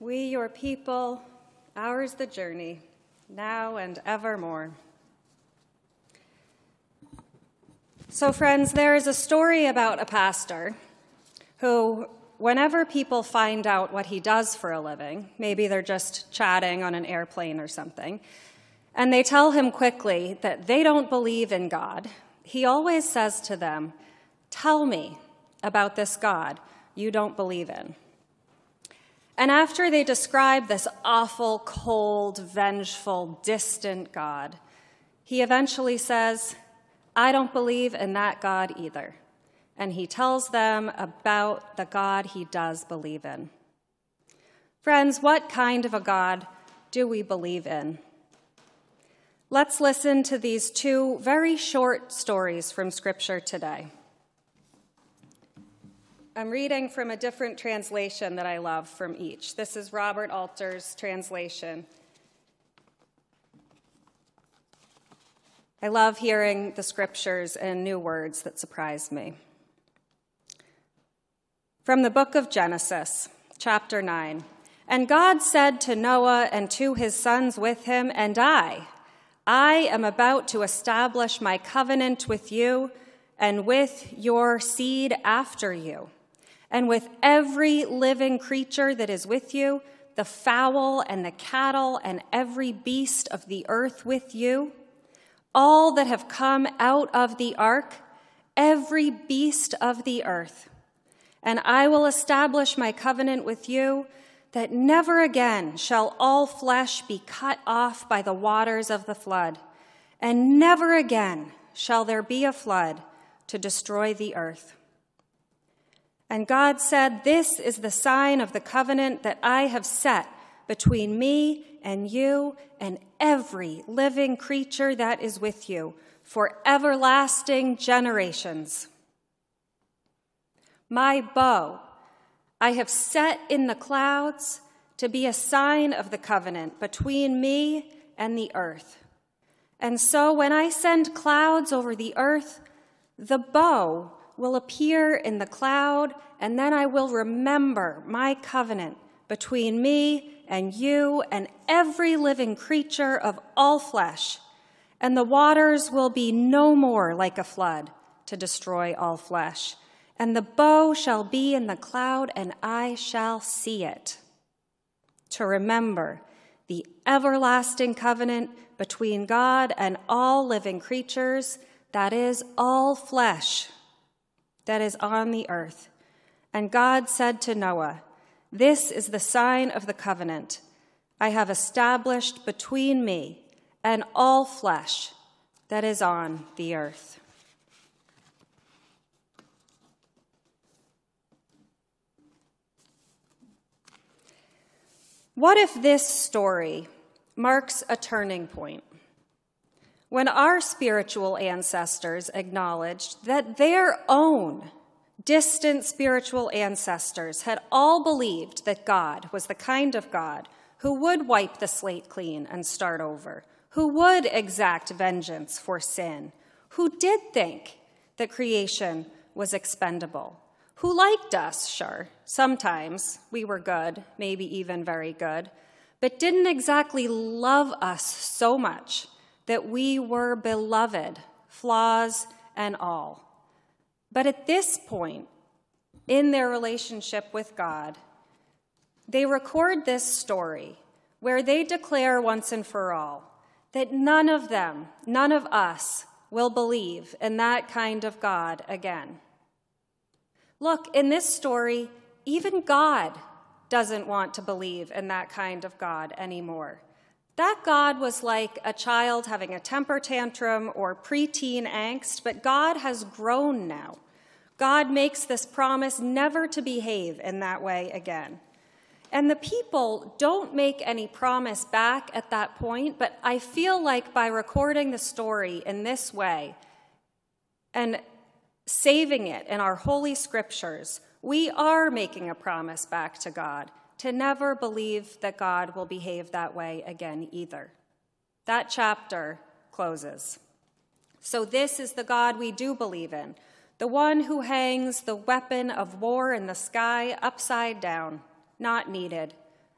We, your people, ours the journey, now and evermore. So, friends, there is a story about a pastor who, whenever people find out what he does for a living, maybe they're just chatting on an airplane or something, and they tell him quickly that they don't believe in God, he always says to them, Tell me about this God you don't believe in. And after they describe this awful, cold, vengeful, distant God, he eventually says, I don't believe in that God either. And he tells them about the God he does believe in. Friends, what kind of a God do we believe in? Let's listen to these two very short stories from Scripture today. I'm reading from a different translation that I love from each. This is Robert Alter's translation. I love hearing the scriptures and new words that surprise me. From the book of Genesis, chapter 9. And God said to Noah and to his sons with him, And I, I am about to establish my covenant with you and with your seed after you, and with every living creature that is with you, the fowl and the cattle and every beast of the earth with you all that have come out of the ark, every beast of the earth. And I will establish my covenant with you that never again shall all flesh be cut off by the waters of the flood, and never again shall there be a flood to destroy the earth. And God said, This is the sign of the covenant that I have set between me and you and every living creature that is with you for everlasting generations. My bow I have set in the clouds to be a sign of the covenant between me and the earth. And so when I send clouds over the earth, the bow will appear in the cloud, and then I will remember my covenant between me and you and every living creature of all flesh, and the waters will be no more like a flood to destroy all flesh. And the bow shall be in the cloud, and I shall see it. To remember the everlasting covenant between God and all living creatures, that is, all flesh that is on the earth. And God said to Noah, this is the sign of the covenant I have established between me and all flesh that is on the earth. What if this story marks a turning point? When our spiritual ancestors acknowledged that their own distant spiritual ancestors had all believed that God was the kind of God who would wipe the slate clean and start over, who would exact vengeance for sin, who did think that creation was expendable, who liked us, sure, sometimes we were good, maybe even very good, but didn't exactly love us so much that we were beloved, flaws and all. But at this point in their relationship with God, they record this story where they declare once and for all that none of them, none of us, will believe in that kind of God again. Look, in this story, even God doesn't want to believe in that kind of God anymore. That God was like a child having a temper tantrum or preteen angst, but God has grown now. God makes this promise never to behave in that way again. And the people don't make any promise back at that point, but I feel like by recording the story in this way and saving it in our holy scriptures, we are making a promise back to God to never believe that God will behave that way again either. That chapter closes. So, this is the God we do believe in, the one who hangs the weapon of war in the sky upside down, not needed,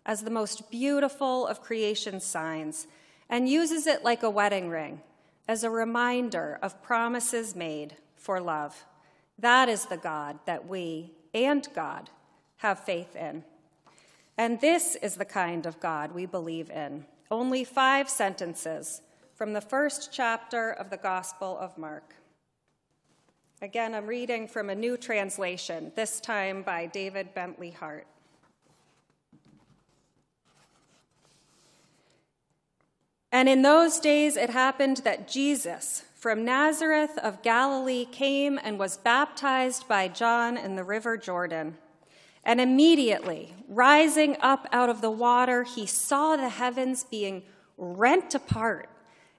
as the most beautiful of creation signs and uses it like a wedding ring as a reminder of promises made for love. That is the God that we and God have faith in. And this is the kind of God we believe in. Only five sentences from the first chapter of the Gospel of Mark. Again, I'm reading from a new translation, this time by David Bentley Hart. And in those days it happened that Jesus from Nazareth of Galilee came and was baptized by John in the river Jordan. And immediately, rising up out of the water, he saw the heavens being rent apart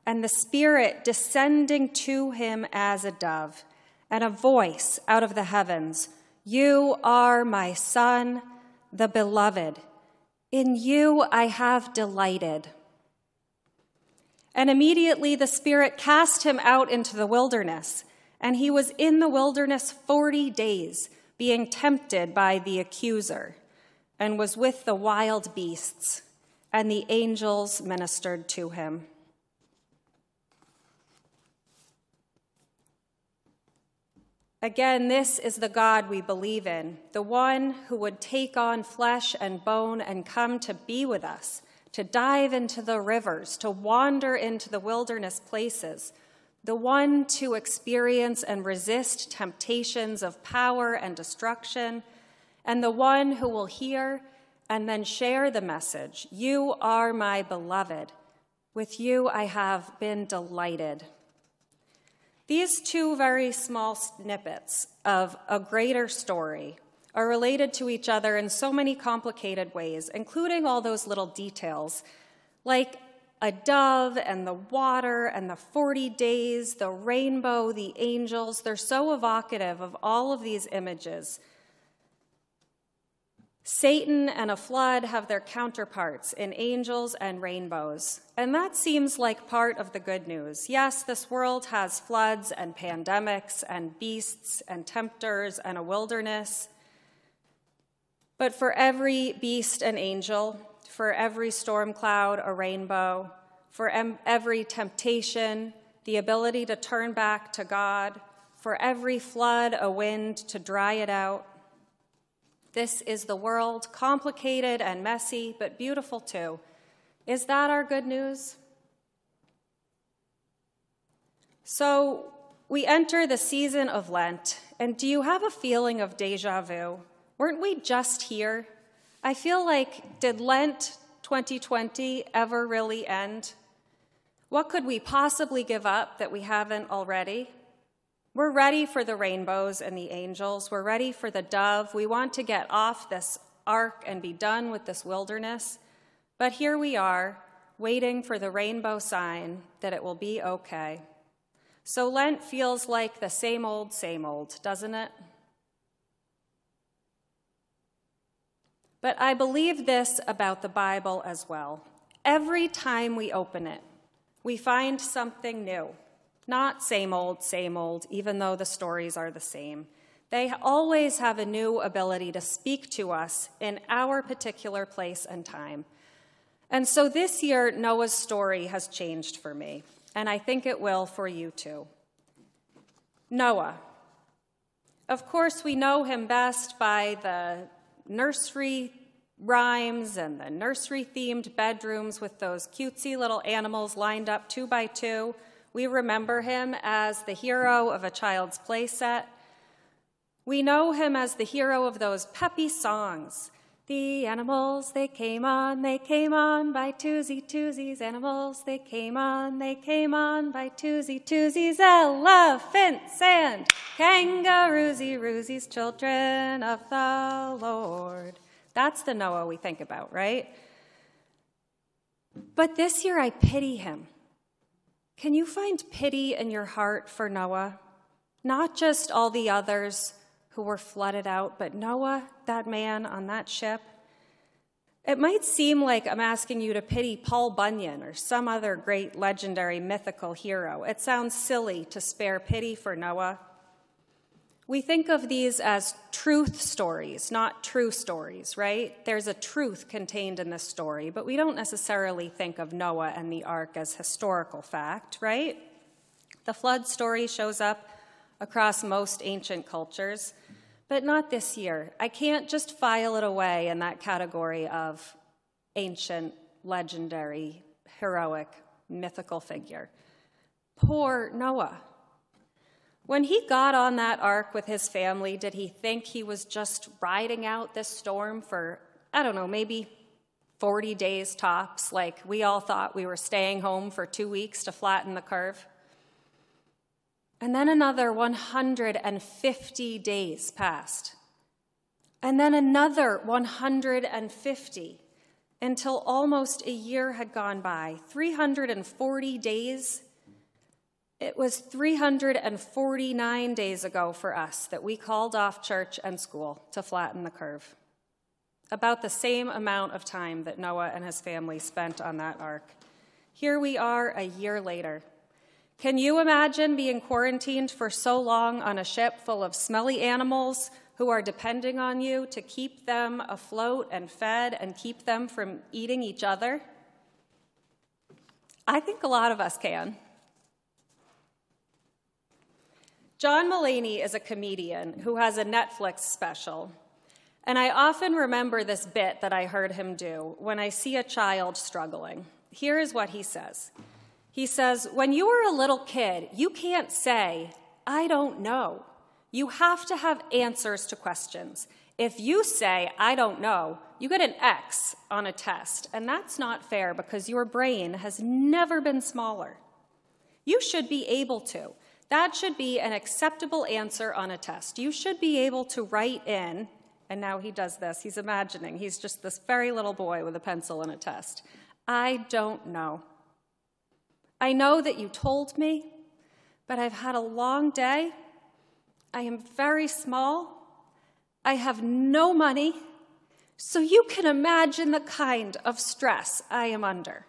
and the Spirit descending to him as a dove, and a voice out of the heavens You are my Son, the Beloved. In you I have delighted. And immediately the Spirit cast him out into the wilderness, and he was in the wilderness 40 days, being tempted by the accuser, and was with the wild beasts, and the angels ministered to him. Again, this is the God we believe in, the one who would take on flesh and bone and come to be with us to dive into the rivers, to wander into the wilderness places, the one to experience and resist temptations of power and destruction, and the one who will hear and then share the message You are my beloved. With you I have been delighted. These two very small snippets of a greater story are related to each other in so many complicated ways, including all those little details, like a dove and the water and the 40 days, the rainbow, the angels. They're so evocative of all of these images. Satan and a flood have their counterparts in angels and rainbows. And that seems like part of the good news. Yes, this world has floods and pandemics and beasts and tempters and a wilderness. But for every beast, and angel, for every storm cloud, a rainbow, for em- every temptation, the ability to turn back to God, for every flood, a wind to dry it out. This is the world, complicated and messy, but beautiful too. Is that our good news? So, we enter the season of Lent, and do you have a feeling of deja vu? Weren't we just here? I feel like, did Lent 2020 ever really end? What could we possibly give up that we haven't already? We're ready for the rainbows and the angels. We're ready for the dove. We want to get off this ark and be done with this wilderness. But here we are, waiting for the rainbow sign that it will be okay. So Lent feels like the same old, same old, doesn't it? But I believe this about the Bible as well. Every time we open it, we find something new. Not same old, same old, even though the stories are the same. They always have a new ability to speak to us in our particular place and time. And so this year, Noah's story has changed for me, and I think it will for you too. Noah. Of course, we know him best by the nursery rhymes and the nursery themed bedrooms with those cutesy little animals lined up two by two. We remember him as the hero of a child's play set. We know him as the hero of those peppy songs. The animals, they came on, they came on by twosy twosies. Animals, they came on, they came on by twosy twosies. Elephants and kangaroosy roosies, children of the Lord. That's the Noah we think about, right? But this year I pity him. Can you find pity in your heart for Noah? Not just all the others who were flooded out, but Noah, that man on that ship. It might seem like I'm asking you to pity Paul Bunyan or some other great legendary mythical hero. It sounds silly to spare pity for Noah. We think of these as truth stories, not true stories, right? There's a truth contained in this story, but we don't necessarily think of Noah and the ark as historical fact, right? The flood story shows up across most ancient cultures, but not this year. I can't just file it away in that category of ancient, legendary, heroic, mythical figure. Poor Noah. When he got on that ark with his family, did he think he was just riding out this storm for, I don't know, maybe 40 days tops, like we all thought we were staying home for two weeks to flatten the curve? And then another 150 days passed. And then another 150 until almost a year had gone by 340 days it was 349 days ago for us that we called off church and school to flatten the curve. About the same amount of time that Noah and his family spent on that ark. Here we are a year later. Can you imagine being quarantined for so long on a ship full of smelly animals who are depending on you to keep them afloat and fed and keep them from eating each other? I think a lot of us can. John Mulaney is a comedian who has a Netflix special. And I often remember this bit that I heard him do when I see a child struggling. Here is what he says He says, When you were a little kid, you can't say, I don't know. You have to have answers to questions. If you say, I don't know, you get an X on a test. And that's not fair because your brain has never been smaller. You should be able to. That should be an acceptable answer on a test. You should be able to write in, and now he does this, he's imagining, he's just this very little boy with a pencil and a test. I don't know. I know that you told me, but I've had a long day. I am very small. I have no money. So you can imagine the kind of stress I am under.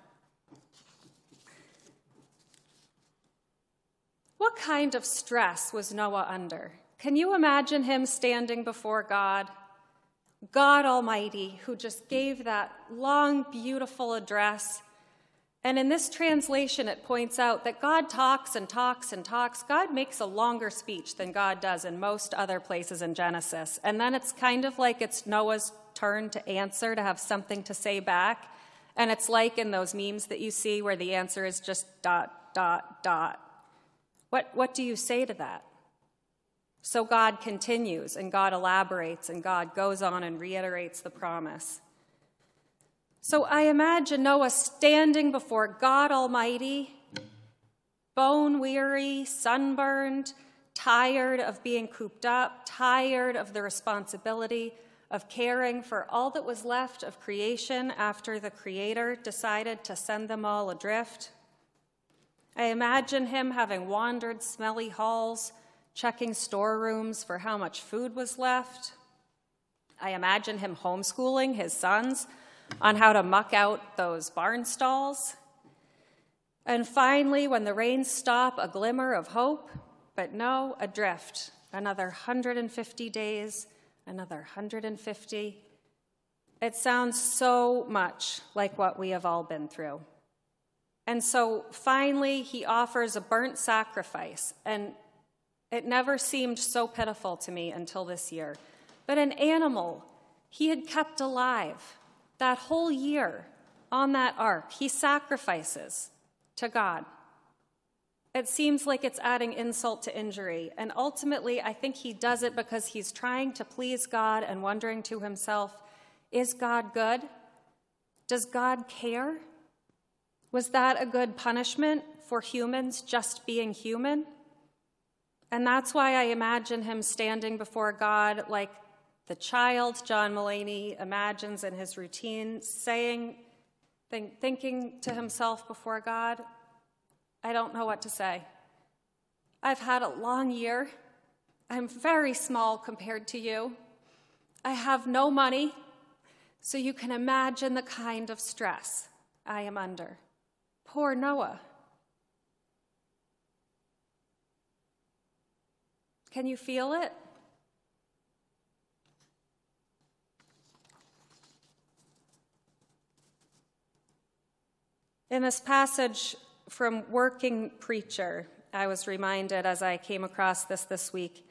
What kind of stress was Noah under? Can you imagine him standing before God, God Almighty, who just gave that long, beautiful address? And in this translation, it points out that God talks and talks and talks. God makes a longer speech than God does in most other places in Genesis. And then it's kind of like it's Noah's turn to answer, to have something to say back. And it's like in those memes that you see where the answer is just dot, dot, dot. What, what do you say to that? So God continues and God elaborates and God goes on and reiterates the promise. So I imagine Noah standing before God Almighty, bone weary, sunburned, tired of being cooped up, tired of the responsibility of caring for all that was left of creation after the Creator decided to send them all adrift. I imagine him having wandered smelly halls, checking storerooms for how much food was left. I imagine him homeschooling his sons on how to muck out those barn stalls. And finally, when the rains stop, a glimmer of hope, but no, adrift. Another 150 days, another 150. It sounds so much like what we have all been through. And so finally, he offers a burnt sacrifice. And it never seemed so pitiful to me until this year. But an animal he had kept alive that whole year on that ark, he sacrifices to God. It seems like it's adding insult to injury. And ultimately, I think he does it because he's trying to please God and wondering to himself, is God good? Does God care? Was that a good punishment for humans just being human? And that's why I imagine him standing before God like the child John Mulaney imagines in his routine, saying, think, thinking to himself before God, I don't know what to say. I've had a long year. I'm very small compared to you. I have no money, so you can imagine the kind of stress I am under. Poor Noah. Can you feel it? In this passage from Working Preacher, I was reminded as I came across this this week,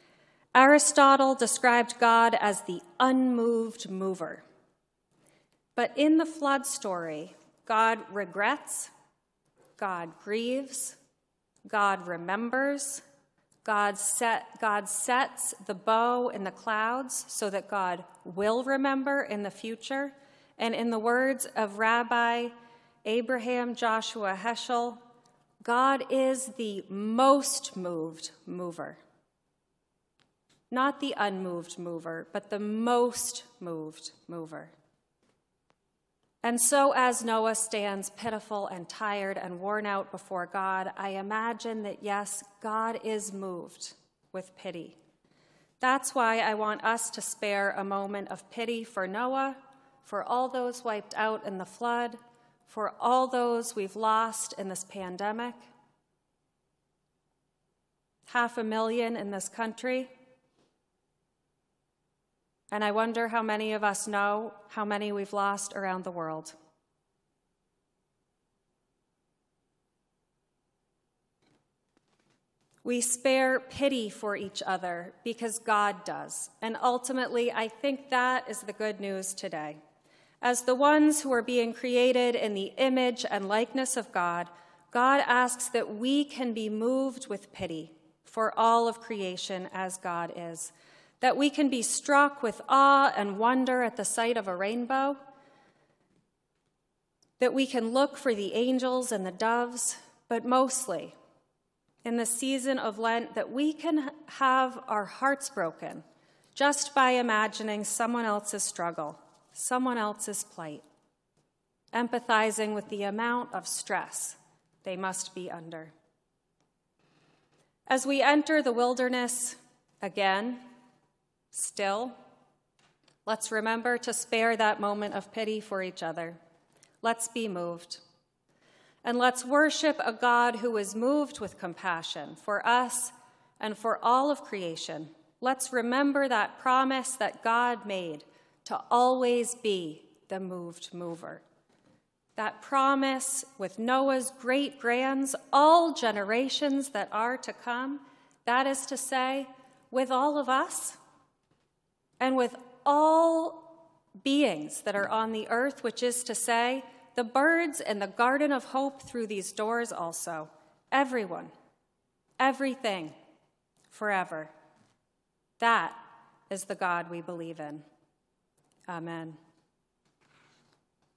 Aristotle described God as the unmoved mover. But in the flood story, God regrets, God grieves, God remembers, God, set, God sets the bow in the clouds so that God will remember in the future. And in the words of Rabbi Abraham Joshua Heschel, God is the most moved mover. Not the unmoved mover, but the most moved mover. And so, as Noah stands pitiful and tired and worn out before God, I imagine that yes, God is moved with pity. That's why I want us to spare a moment of pity for Noah, for all those wiped out in the flood, for all those we've lost in this pandemic. Half a million in this country. And I wonder how many of us know how many we've lost around the world. We spare pity for each other because God does. And ultimately, I think that is the good news today. As the ones who are being created in the image and likeness of God, God asks that we can be moved with pity for all of creation as God is that we can be struck with awe and wonder at the sight of a rainbow, that we can look for the angels and the doves, but mostly in the season of Lent, that we can have our hearts broken just by imagining someone else's struggle, someone else's plight, empathizing with the amount of stress they must be under. As we enter the wilderness again, Still, let's remember to spare that moment of pity for each other. Let's be moved. And let's worship a God who is moved with compassion for us and for all of creation. Let's remember that promise that God made to always be the moved mover. That promise with Noah's great grands, all generations that are to come, that is to say, with all of us and with all beings that are on the earth, which is to say, the birds in the garden of hope through these doors also. Everyone, everything, forever. That is the God we believe in. Amen.